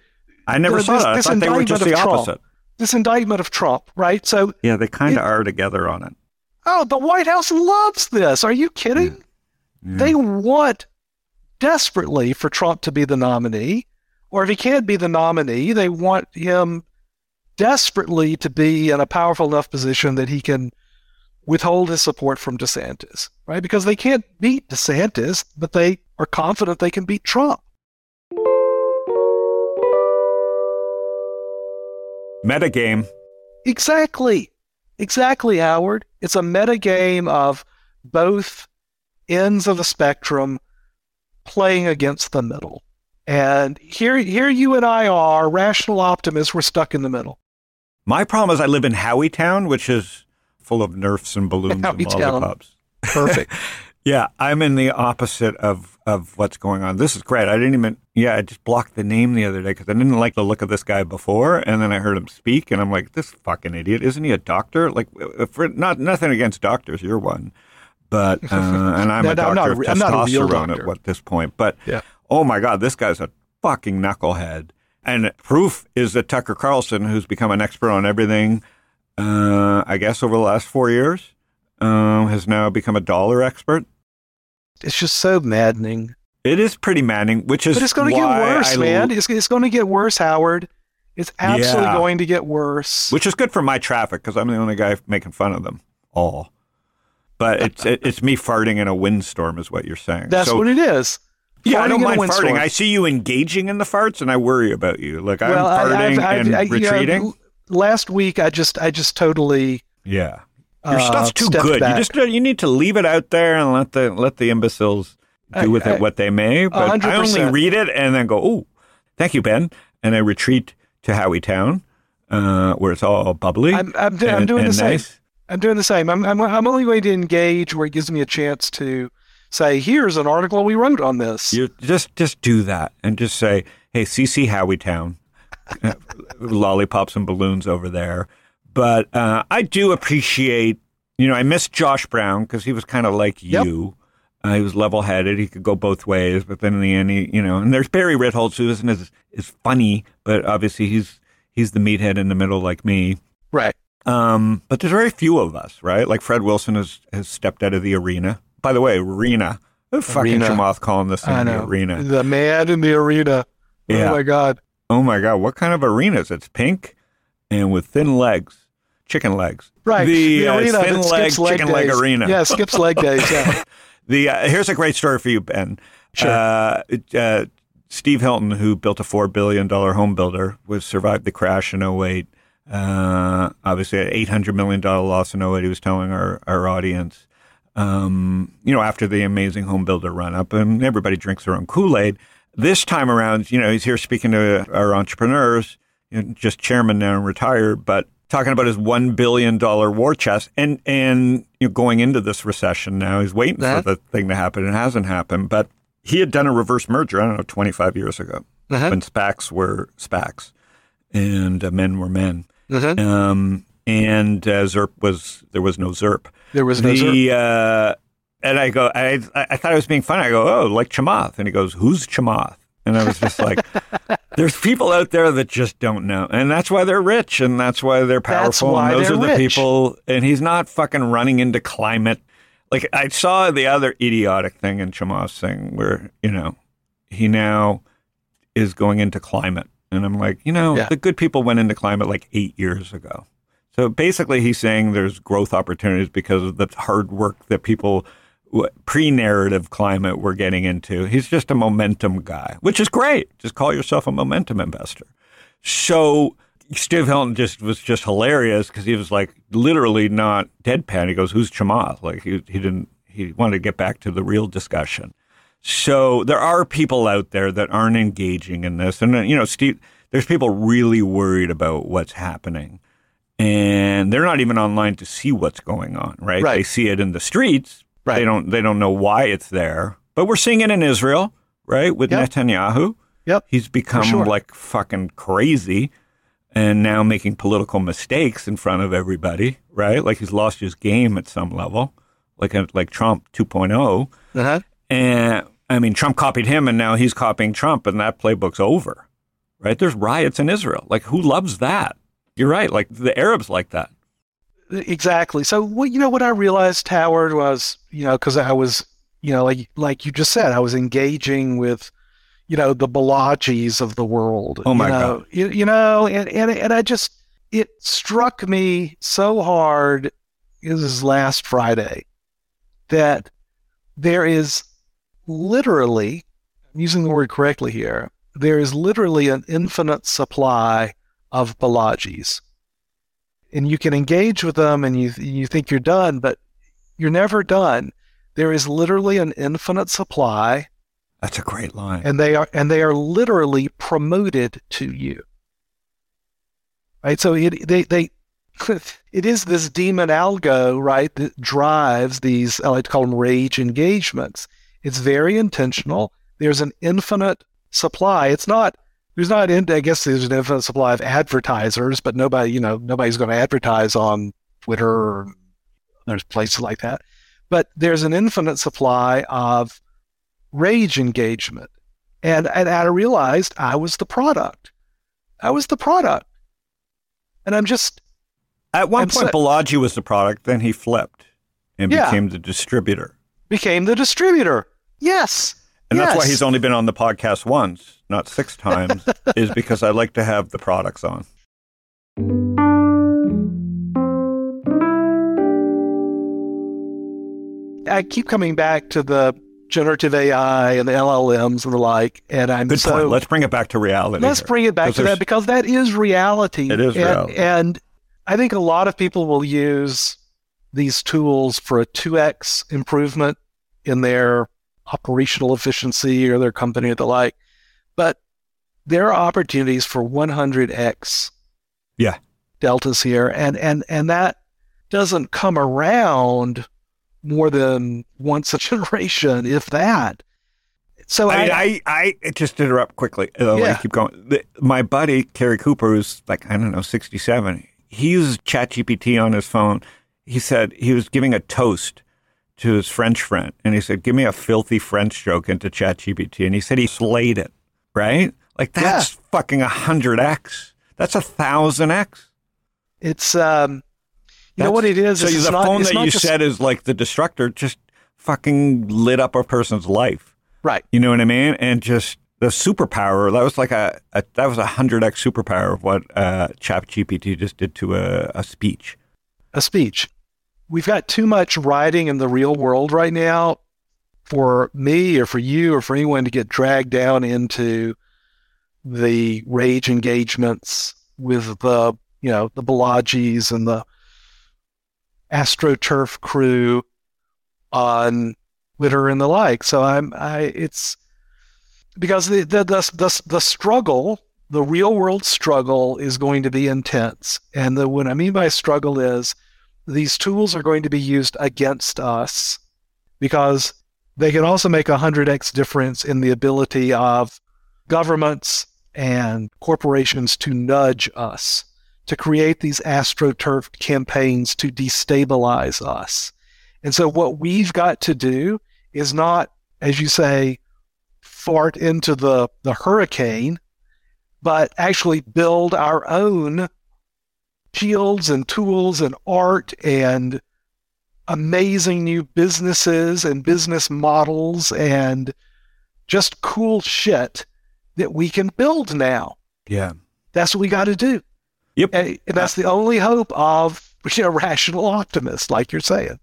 I never this- saw that. I this thought they were just the Trump. opposite. this indictment of Trump, right? So Yeah, they kind of are together on it. Oh, the White House loves this. Are you kidding? Yeah. They want desperately for Trump to be the nominee. Or if he can't be the nominee, they want him desperately to be in a powerful enough position that he can withhold his support from DeSantis, right? Because they can't beat DeSantis, but they are confident they can beat Trump. Metagame. Exactly. Exactly, Howard. It's a metagame of both ends of the spectrum playing against the middle. And here here you and I are, rational optimists, we're stuck in the middle. My problem is I live in Howietown, which is full of nerfs and balloons and Howietown. lollipops. Perfect. [LAUGHS] Yeah, I'm in the opposite of of what's going on. This is great. I didn't even. Yeah, I just blocked the name the other day because I didn't like the look of this guy before, and then I heard him speak, and I'm like, this fucking idiot. Isn't he a doctor? Like, uh, uh, for not nothing against doctors, you're one, but [LAUGHS] uh, and I'm No, a no, doctor I'm not a of I'm not a real testosterone doctor. at this point. But Yeah. oh my god, this guy's a fucking knucklehead. And proof is that Tucker Carlson, who's become an expert on everything, uh, I guess over the last four years, um, has now become a dollar expert. it's just so maddening. It is pretty maddening, which is But it's going to get worse, I- man. It's, it's going to get worse, Howard. It's absolutely Yeah. going to get worse. Which is good for my traffic because I'm the only guy making fun of them all. But it's it, it's me farting in a windstorm, is what you're saying. That's so, what it is. Yeah, I don't mind farting. I see you engaging in the farts, and I worry about you. Like I'm well, farting I've- I've- and I- you know, retreating. last week, I just, I just totally yeah, your uh, stuff's too good. back. You just you need to leave it out there and let the let the imbeciles do I- with I- it what they may. But I only read it and then go, "Oh, thank you, Ben," and I retreat to Howietown, uh, where it's all bubbly. I'm, I'm, do- I'm and- doing the and same. Nice. I'm doing the same. I'm, I'm, I'm only going to engage where it gives me a chance to say, here's an article we wrote on this. You just just do that and just say, "Hey, CC Howietown, uh, [LAUGHS] lollipops and balloons over there." But uh, I do appreciate, you know, I miss Josh Brown because he was kind of like Yep. you. Uh, he was level-headed. He could go both ways, but then in the end, he, you know. And there's Barry Ritholtz, who isn't as as funny, but obviously he's he's the meathead in the middle, like me. Right. Um, but there's very few of us, right? Like Fred Wilson has has stepped out of the arena. By the way, arena. Who fucking. Chamath calling this thing the arena? The man in the arena. Yeah. Oh my God. Oh my god, what kind of arena arenas? It's pink and with thin legs, chicken legs. Right. The, uh, arena thin leg leg chicken leg arena. Yeah, skips leg days. Yeah. [LAUGHS] The uh, here's a great story for you, Ben. Sure. Uh, uh, Steve Hilton, who built a four billion dollar home builder, was survived the crash in 08. Uh, obviously, an eight hundred million dollar loss 08. He was telling our our audience, um, you know, after the amazing home builder run up, and everybody drinks their own Kool Aid. This time around, you know, he's here speaking to our entrepreneurs, you know, just chairman now and retired, but talking about his one billion dollar war chest, and and you know, going into this recession now, he's waiting Uh-huh. for the thing to happen. It hasn't happened, but he had done a reverse merger. I don't know, twenty five years ago, Uh-huh. when SPACs were SPACs, and uh, men were men. Uh-huh. Um, and uh, ZERP was there was no ZERP. There was no the uh, and I go I I thought I was being funny. I go oh like Chamath, and he goes who's Chamath? And I was just like, [LAUGHS] there's people out there that just don't know, and that's why they're rich, and that's why they're powerful. why and those are the rich. people. And he's not fucking running into climate. Like I saw the other idiotic thing in Chamath's thing where you know he now is going into climate. And I'm like, you know, Yeah. the good people went into climate like eight years ago. So basically, he's saying there's growth opportunities because of the hard work that people pre narrative climate we're getting into. He's just a momentum guy, which is great. Just call yourself a momentum investor. So Steve Hilton just was just hilarious because he was like literally not deadpan. He goes, "Who's Chamath?" Like he he didn't he wanted to get back to the real discussion. So there are people out there that aren't engaging in this, and uh, you know, Steve, there's people really worried about what's happening, and they're not even online to see what's going on. Right? Right. They see it in the streets. Right. They don't. They don't know why it's there. But we're seeing it in Israel, right? With Yep. Netanyahu. Yep. He's become sure. like fucking crazy and now making political mistakes in front of everybody, right? Like he's lost his game at some level, like a, like Trump 2.0. Uh-huh. And I mean, Trump copied him and now he's copying Trump and that playbook's over, right? There's riots in Israel. Like who loves that? You're right. Like the Arabs like that. Exactly. So, what you know, what I realized, Howard, was you know, because I was, you know, like like you just said, I was engaging with, you know, the Balajis of the world. Oh, my you know, You, you know, and, and and I just it struck me so hard. This is last Friday that there is literally, I'm using the word correctly here, there is literally an infinite supply of Balajis and you can engage with them and you you think you're done, but you're never done. There is literally an infinite supply, That's a great line. and they are and they are literally promoted to you. Right? So it they they [LAUGHS] it is this demon algo, right, that drives these I like to call them rage engagements. It's very intentional. There's an infinite supply. It's not there's not in I guess there's an infinite supply of advertisers, but nobody, you know, nobody's going to advertise on Twitter or there's places like that. But there's an infinite supply of rage engagement. And, and I realized I was the product. I was the product. And I'm just, At one and point, so- Balaji was the product, then he flipped and Yeah. became the distributor. became the distributor. Yes. And that's why he's only been on the podcast once, not six [LAUGHS] times, is because I like to have the products on. I keep coming back to the generative AI and the LLMs and the like. And I'm Good so, point. Let's bring it back to reality. Let's here. bring it back to that because that is reality. It is and, reality. And I think a lot of people will use these tools for a 2x improvement in their operational efficiency or their company or the like. But there are opportunities for 100x Yeah. deltas here. And, and, and that doesn't come around more than once a [LAUGHS] generation, if that. So I, I, I, I just interrupt quickly. Uh, Yeah. yeah. keep going. My buddy Terry Cooper, who's like I don't know, sixty-seven. He uses ChatGPT on his phone. He said he was giving a toast to his French friend, and he said, "Give me a filthy French joke into ChatGPT," and he said he slayed it. Right? Like that's fucking a hundred x. That's a thousand x. it's, um, you know what it is? So it's the not- phone that you just- said is like the destructor, just fucking lit up a person's life. Right. You know what I mean? And just the superpower that was like a, a that was a hundred x superpower of what uh, Chat GPT just did to a, a speech. a speech. We've got too much riding in the real world right now for me or for you or for anyone to get dragged down into the rage engagements with the you know the Balajis and the AstroTurf crew on Twitter and the like. So I'm I it's because the the the the, the struggle, the real world struggle, is going to be intense. And the what I mean by struggle is these tools are going to be used against us because they can also make a 100x difference in the ability of governments and corporations to nudge us, to create these astroturf campaigns to destabilize us. And so, what we've got to do is not, as you say, fart into the, the hurricane, but actually build our own shields and tools and art and amazing new businesses and business models and just cool shit that we can build now. Yeah. That's what we got to do. Yep. And, and that's the only hope of [LAUGHS] you know rational optimists, like you're saying.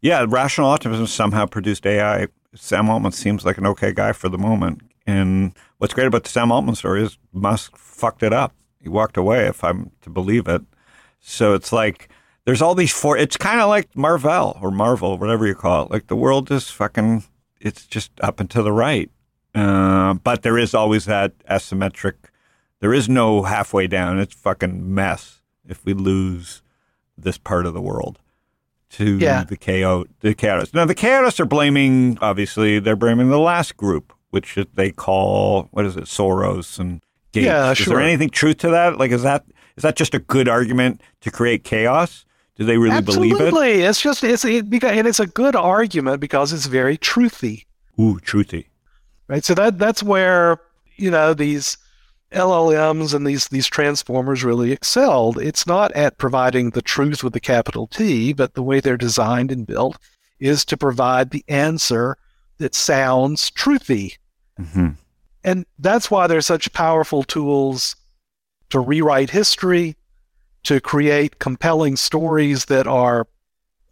Yeah, rational optimism somehow produced AI. Sam Altman seems like an okay guy for the moment. And what's great about the Sam Altman story is Musk fucked it up. He walked away, if I'm to believe it. So it's like there's all these four. It's kind of like Marvel or Marvel, whatever you call it. Like the world is fucking. It's just up and to the right. Uh, but there is always that asymmetric. There is no halfway down. It's fucking mess if we lose this part of the world to Yeah. the chaos. The chaos. Now the chaos are blaming. Obviously, they're blaming the last group, which they call what is it, Soros and Gates. Yeah, is sure. there anything truth to that? Like, is that is that just a good argument to create chaos? Do they really believe it? Absolutely. It's just it's it, because and it's a good argument because it's very truthy. Ooh, truthy. right? So that that's where you know these LLMs and these these transformers really excelled. It's not at providing the truth with the capital T, but the way they're designed and built is to provide the answer that sounds truthy. hmm And that's why they're such powerful tools to rewrite history, to create compelling stories that are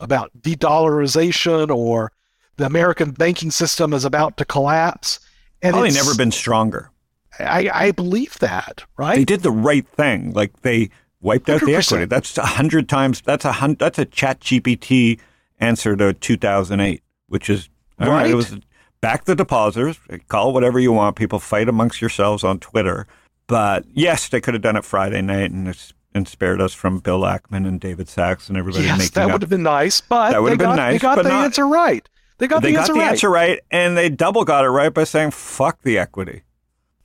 about de-dollarization or the American banking system is about to collapse. And Probably never been stronger. I, I believe that, right? They did the right thing. Like they wiped out the 100%. equity. That's a hundred times. That's a hundred. That's a Chat GPT answer to 2008, which is all right. Right. It was back the depositors. Call whatever you want. People fight amongst yourselves on Twitter. But yes, they could have done it Friday night and, and spared us from Bill Ackman and David Sacks and everybody Yes, that up would have been nice, but That would have been got, nice, they got but the not- answer right. They got they the got answer the right. answer right, and they double got it right by saying "fuck the equity."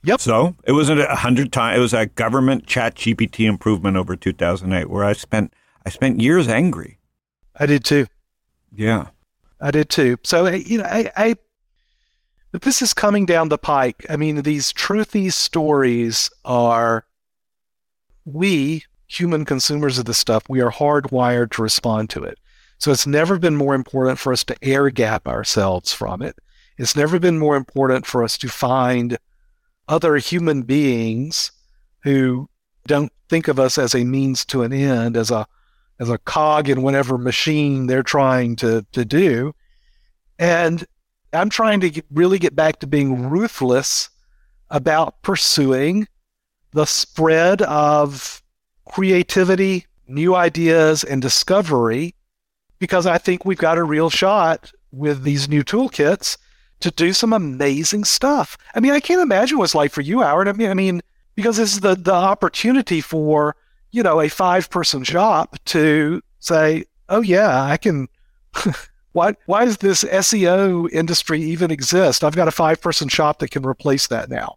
Yep. So it wasn't a hundred times. It was a government Chat GPT improvement over 2008, where I spent I spent years angry. I did too. Yeah. I did too. So eh, you know, I, I but this is coming down the pike. I mean, these truthy stories are we human consumers of this stuff. We are hardwired to respond to it. So it's never been more important for us to air gap ourselves from it. It's never been more important for us to find other human beings who don't think of us as a means to an end, as a as a cog in whatever machine they're trying to to do. And I'm trying to get, really get back to being ruthless about pursuing the spread of creativity, new ideas, and discovery, because I think we've got a real shot with these new toolkits to do some amazing stuff. I mean, I can't imagine what it's like for you, Howard. I mean, I mean, because this is the the opportunity for you know a five person shop to say, oh yeah, I can. [LAUGHS] why why does this SEO industry even exist? I've got a five person shop that can replace that now.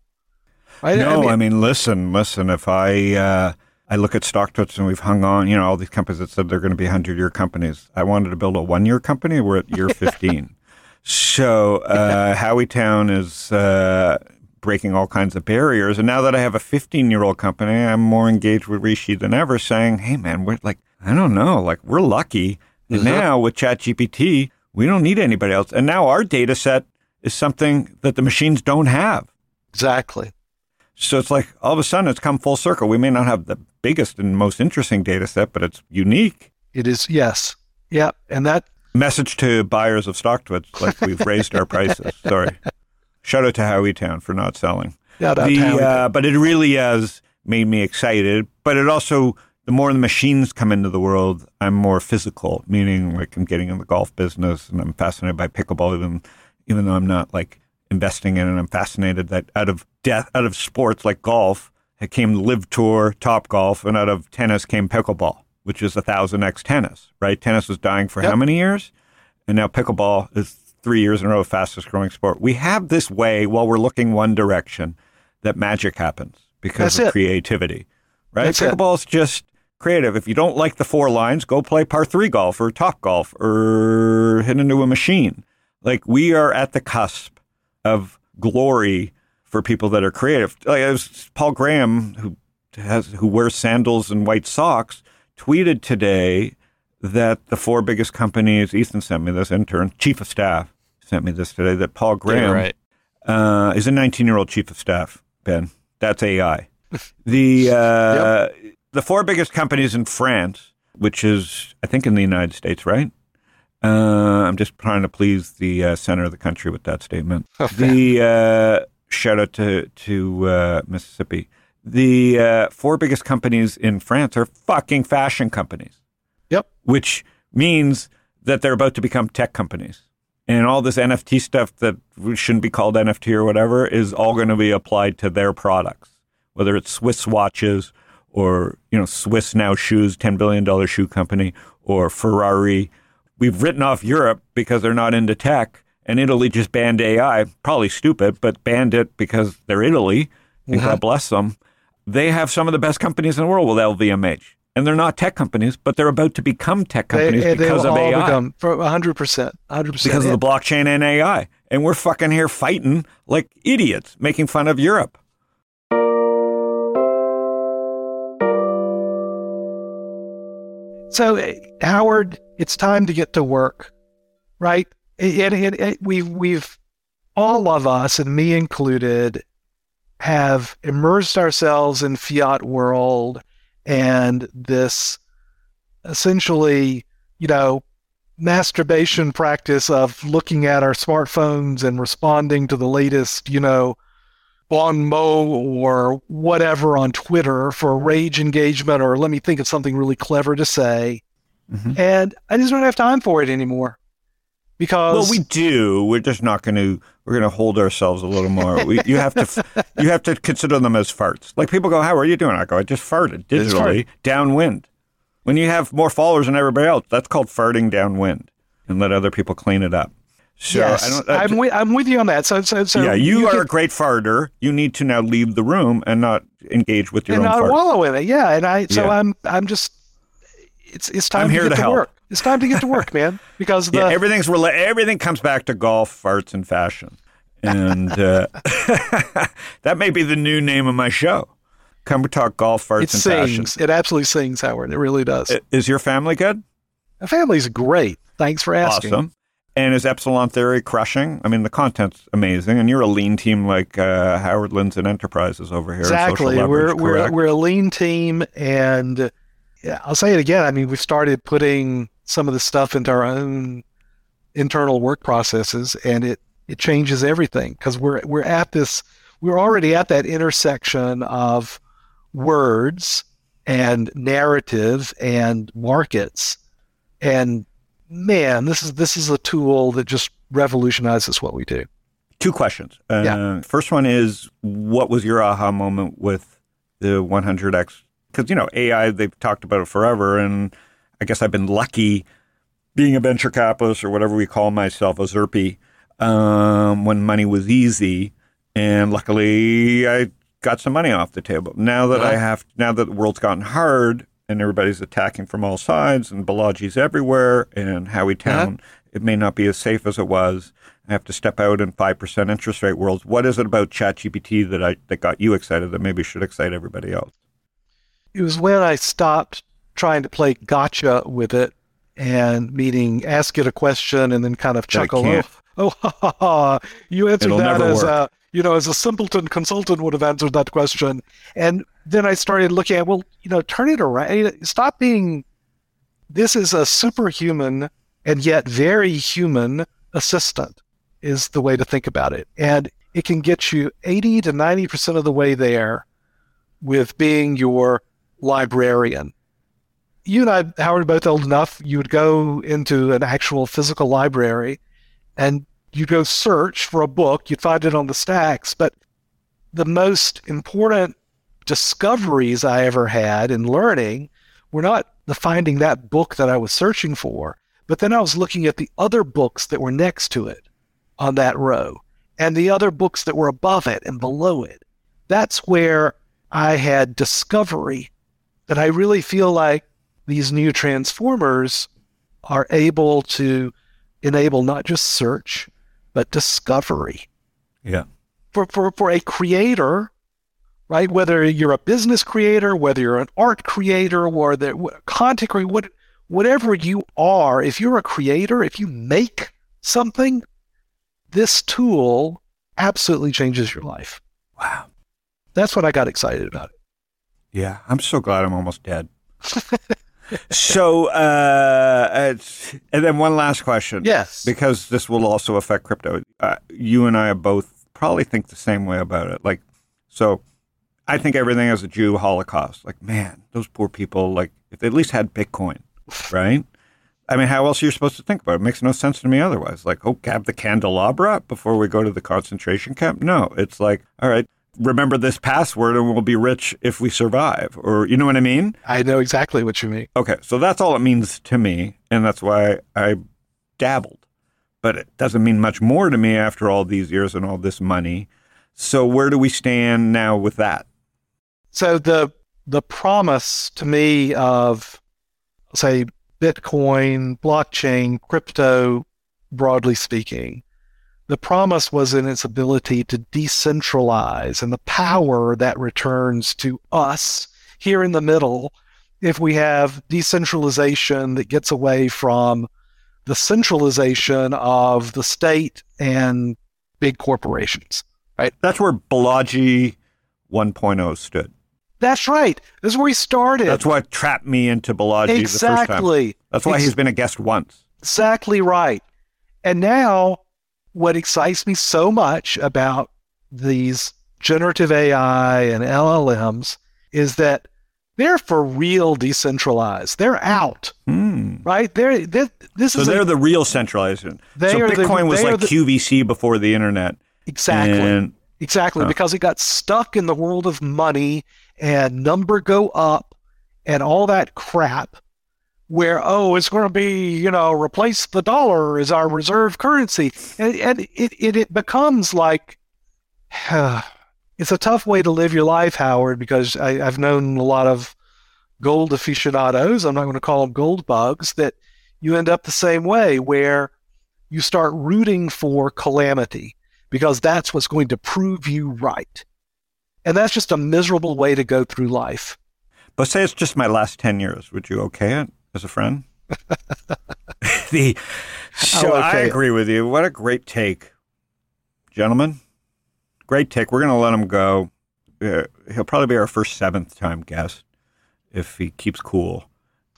Right? No, I mean, listen, listen. If I uh, I look at StockTwits and we've hung on, you know, all these companies that said they're going to be hundred year companies. I wanted to build a one year company. We're at year fifteen. [LAUGHS] so uh, Howiestown is uh, breaking all kinds of barriers. And now that I have a fifteen year old company, I'm more engaged with Rishi than ever. Saying, "Hey, man, we're like, I don't know, like we're lucky." And now with ChatGPT, we don't need anybody else. And now our data set is something that the machines don't have. exactly. So it's like all of a sudden it's come full circle. We may not have the biggest and most interesting data set, but it's unique. It is yes, yeah, and that Message to buyers of stock StockTwits, like we've raised our prices. [LAUGHS] Sorry. Shout out to Howie Town for not selling. Yeah, that The, Howie. uh, but it really has made me excited. But it also, the more the machines come into the world, I'm more physical, meaning like I'm getting in the golf business and I'm fascinated by pickleball, even even though I'm not like investing in it. I'm fascinated that out of death, out of sports like golf, it came LIV Tour, Top Golf, and out of tennis came pickleball, which is a thousand X tennis. Right? Tennis was dying for Yep. how many years? And now pickleball is three years in a row fastest growing sport. We have this way while we're looking one direction that magic happens because That's of it. creativity. Right? That's it. Pickleball is just creative. If you don't like the four lines, go play par three golf or top golf or hit into a machine. Like we are at the cusp of glory for people that are creative. Like it was Paul Graham who has who wears sandals and white socks tweeted today that the four biggest companies Ethan sent me this intern chief of staff sent me this today that Paul Graham right. uh, is a 19 year old chief of staff. Ben, that's AI. [LAUGHS] The uh, the four biggest companies in France, which is I think in the United States, right? Uh, I'm just trying to please the uh, center of the country with that statement. [LAUGHS] the uh, shout out to to uh, Mississippi. The uh, four biggest companies in France are fucking fashion companies Yep. which means that they're about to become tech companies. And all this NFT stuff that shouldn't be called NFT or whatever is all going to be applied to their products, whether it's Swiss watches or, you know, Swiss now shoes, $10 billion shoe company, or Ferrari. We've written off Europe because they're not into tech, and Italy just banned AI. Probably stupid, but banned it because they're Italy, and God bless them. They have some of the best companies in the world with LVMH. And they're not tech companies, but they're about to become tech companies they, because will of all AI become for 100%. 100%. because of the blockchain and AI. And we're fucking here fighting like idiots, making fun of Europe. So, Howard, it's time to get to work, right? And, and, and we've, we've, all of us, and me included, have immersed ourselves in fiat world and this essentially, you know, masturbation practice of looking at our smartphones and responding to the latest, you know, bon mot or whatever on Twitter for rage engagement or let me think of something really clever to say. Mhm. And I just don't have time for it anymore. Because Well, we do. We're just not going to. We're going to hold ourselves a little more. We, you have to. [LAUGHS] You have to consider them as farts. Like people go, "How are you doing?" I go, "I just farted digitally downwind." When you have more followers than everybody else, that's called farting downwind, and let other people clean it up. So yes, I I'm, with, I'm with you on that. So, so, so yeah, you, are can- a great farter. You need to now leave the room and not engage with your and own not fart. wallow in it. Yeah, and I so Yeah. I'm I'm just it's it's time I'm to here get to to, help. work. It's time to get to work, man. [LAUGHS] Because the Yeah, everything's rela- everything comes back to golf, farts, and fashion, and uh, [LAUGHS] that may be the new name of my show. Come talk golf, farts, it and fashion. It absolutely sings, Howard. It really does. Is your family good? the family's great. Thanks for asking. Awesome. And is Epsilon Theory crushing? I mean, the content's amazing, and you're a lean team like uh, Howard Lindzon Enterprises over here. Exactly. We're we're we're a lean team, and yeah, I'll say it again. I mean, we've started putting some of the stuff into our own internal work processes, and it it changes everything because we're we're at this. We're already at that intersection of words and narrative and markets, and man, this is this is a tool that just revolutionizes what we do. Two questions. Uh, Yeah. First one is, what was your aha moment with the 100x? Because you know AI, they've talked about it forever, and I guess I've been lucky being a venture capitalist or whatever we call myself, a Zerpy, um, when money was easy, and luckily I got some money off the table. Now that I have, now that the world's gotten hard and everybody's attacking from all sides, and Balaji's everywhere, and Howie Town, it may not be as safe as it was. I have to step out in five percent interest rate worlds. What is it about ChatGPT that I that got you excited that maybe should excite everybody else? it was when I stopped trying to play gotcha with it and meaning ask it a question and then kind of chuckle. Oh, [LAUGHS] oh, ha, ha, ha. you answered It'll that as a you know as a simpleton consultant would have answered that question. And then I started looking at well, you know, turn it around. Stop being. This is a superhuman and yet very human assistant is the way to think about it. And it can get you 80 to 90% of the way there with being your librarian. You and I, Howard, are both old enough, you would go into an actual physical library and you'd go search for a book, you'd find it on the stacks. But the most important discoveries I ever had in learning were not the finding that book that I was searching for, but then I was looking at the other books that were next to it on that row and the other books that were above it and below it. That's where I had discovery. And I really feel like these new transformers are able to enable not just search, but discovery. Yeah. For, for, for a creator, right? Whether you're a business creator, whether you're an art creator, or the content creator, what, whatever you are, if you're a creator, if you make something, this tool absolutely changes your life. Wow. That's what I got excited about. Yeah. I'm so glad I'm almost dead. [LAUGHS] so, uh, it's, and then one last question. Yes. Because this will also affect crypto. Uh, you and I are both probably think the same way about it. Like, so I think everything as a Jew Holocaust. Like, man, those poor people, like, if they at least had Bitcoin, right? I mean, how else are you supposed to think about it? It makes no sense to me otherwise. Like, oh, grab the candelabra before we go to the concentration camp? No, it's like, all right, remember this password and we'll be rich if we survive. Or, you know what I mean? I know exactly what you mean. Okay, so that's all it means to me. And that's why I dabbled. But it doesn't mean much more to me after all these years and all this money. So, where do we stand now with that? So, the the promise to me of, say, Bitcoin, blockchain, crypto, broadly speaking, the promise was in its ability to decentralize and the power that returns to us here in the middle if we have decentralization that gets away from the centralization of the state and big corporations. Right? That's where Balaji 1.0 stood. That's right. This is where he started. That's what trapped me into Balaji the first time. exactly. That's why Ex- he's been a guest once. Exactly right. And now, what excites me so much about these generative AI and LLMs is that they're for real decentralized. They're out, Hmm. right? They're, they're this So is a- they're the real centralization. They so are the- Bitcoin was like the- QVC before the internet. exactly And exactly Huh. because it got stuck in the world of money and number go up and all that crap. Where oh, it's going to be you know replace the dollar as our reserve currency, and, and it, it it becomes like [SIGHS] it's a tough way to live your life, Howard, because I, I've known a lot of gold aficionados. I'm not going to call them gold bugs. That you end up the same way, where you start rooting for calamity because that's what's going to prove you right, and that's just a miserable way to go through life. but say it's just my last ten years. Would you okay it as a friend? [LAUGHS] the so I'll I agree with you. What a great take, gentlemen. Great take. We're going to let him go. Uh, he'll probably be our first seventh time guest if he keeps cool.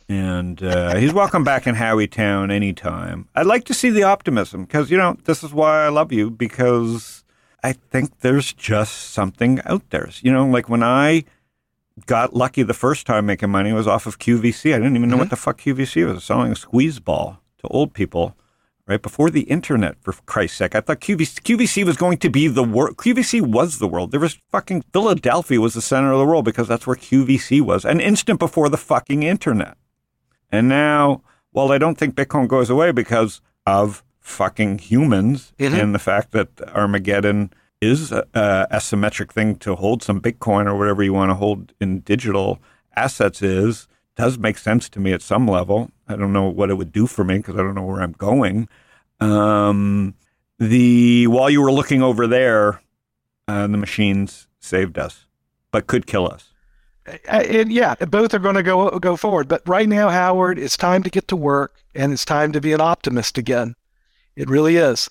And uh, he's welcome back in Howietown anytime. I'd like to see the optimism because, you know, this is why I love you because I think there's just something out there. You know, like when I got lucky the first time making money was off of QVC. I didn't even know what the fuck QVC was. Selling a squeeze ball to old people right before the internet, for Christ's sake. I thought QVC, QVC was going to be the world. QVC was the world. There was fucking Philadelphia was the center of the world because that's where QVC was an instant before the fucking internet. And now, while I don't think Bitcoin goes away because of fucking humans Mhm. and the fact that Armageddon is a, asymmetric thing to hold some Bitcoin or whatever you want to hold in digital assets is, does make sense to me at some level. I don't know what it would do for me because I don't know where I'm going. Um, the while you were looking over there, uh, the machines saved us, but could kill us. And yeah, both are going to go go forward. But right now, Howard, it's time to get to work, and it's time to be an optimist again. It really is.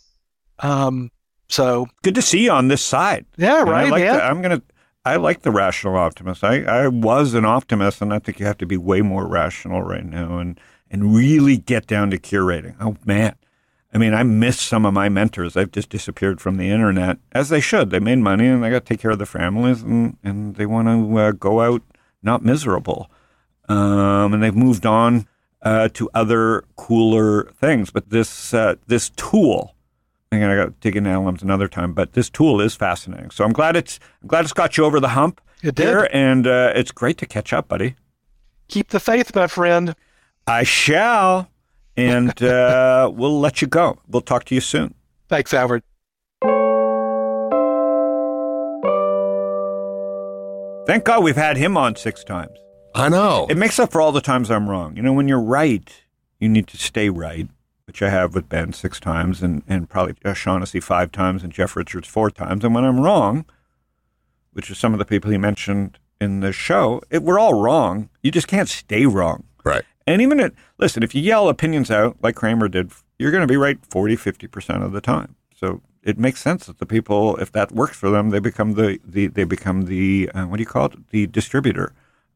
Um, so Good to see you on this side. yeah, And I right, like man. that. I'm gonna. I like the rational optimist. I, I was an optimist, and I think you have to be way more rational right now and and really get down to curating. Oh man, I mean, I miss some of my mentors. They've just disappeared from the internet, as they should. They made money and they got to take care of their families, and and they want to uh, go out not miserable. Um, and they've moved on uh, to other cooler things. But this uh, this tool I'm gonna go dig into LMs another time, but this tool is fascinating. So I'm glad it's I'm glad it's got you over the hump It did. here, and uh, it's great to catch up, buddy. Keep the faith, my friend. I shall, and uh, [LAUGHS] we'll let you go. We'll talk to you soon. Thanks, Albert. Thank God we've had him on six times. I know. It makes up for all the times I'm wrong. You know, when you're right, you need to stay right, which I have with Ben six times, and and probably Josh Shaughnessy five times, and Jeff Richards four times. And when I'm wrong, which is some of the people he mentioned in the show, it, we're all wrong. You just can't stay wrong. right. And even at, listen, if you yell opinions out like Cramer did, you're going to be right 40, 50% of the time. So it makes sense that the people, if that works for them, they become the, the they become the, uh, what do you call it? The distributor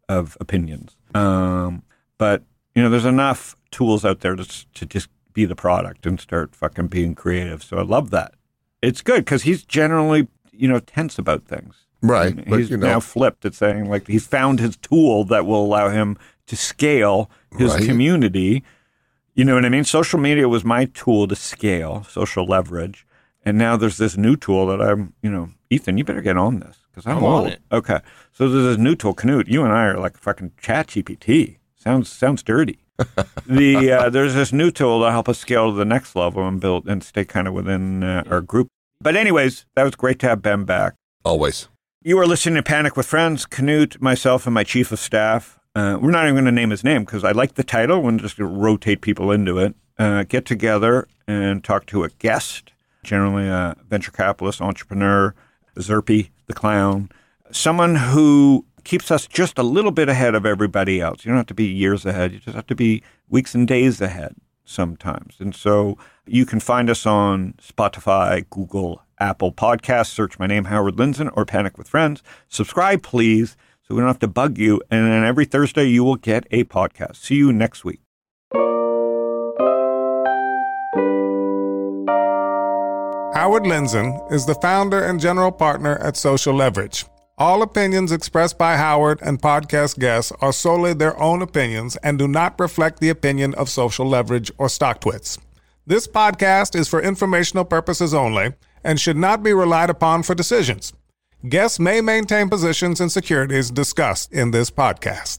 of opinions. Um, but, you know, there's enough tools out there to, to just be the product and start fucking being creative. So I love that. It's good because he's generally, you know, tense about things. Right. And But, he's you know, now flipped at saying like he found his tool that will allow him to scale his Right. community. You know what I mean? Social media was my tool to scale social leverage, and now there's this new tool that I'm. You know, Ethan, you better get on this because I'm, I'm on old. it. Okay, so there's this new tool, Knut. You and I are like fucking Chat GPT. Sounds sounds dirty. The uh, there's this new tool to help us scale to the next level and build and stay kind of within uh, our group. But anyways, that was great to have Ben back. always. You are listening to Panic with Friends. Knut, myself, and my chief of staff. Uh, we're not even going to name his name because I like the title. We're just going to rotate people into it. Uh, get together and talk to a guest, generally a venture capitalist, entrepreneur, Zerpy, the clown, someone who keeps us just a little bit ahead of everybody else. You don't have to be years ahead. You just have to be weeks and days ahead sometimes. And so you can find us on Spotify, Google, Apple Podcasts. Search my name, Howard Lindzon, or Panic with Friends. Subscribe, please, so we don't have to bug you. And then every Thursday, you will get a podcast. See you next week. Howard Lindzon is the founder and general partner at Social Leverage. All opinions expressed by Howard and podcast guests are solely their own opinions and do not reflect the opinion of Social Leverage or StockTwits. This podcast is for informational purposes only and should not be relied upon for decisions. Guests may maintain positions in securities discussed in this podcast.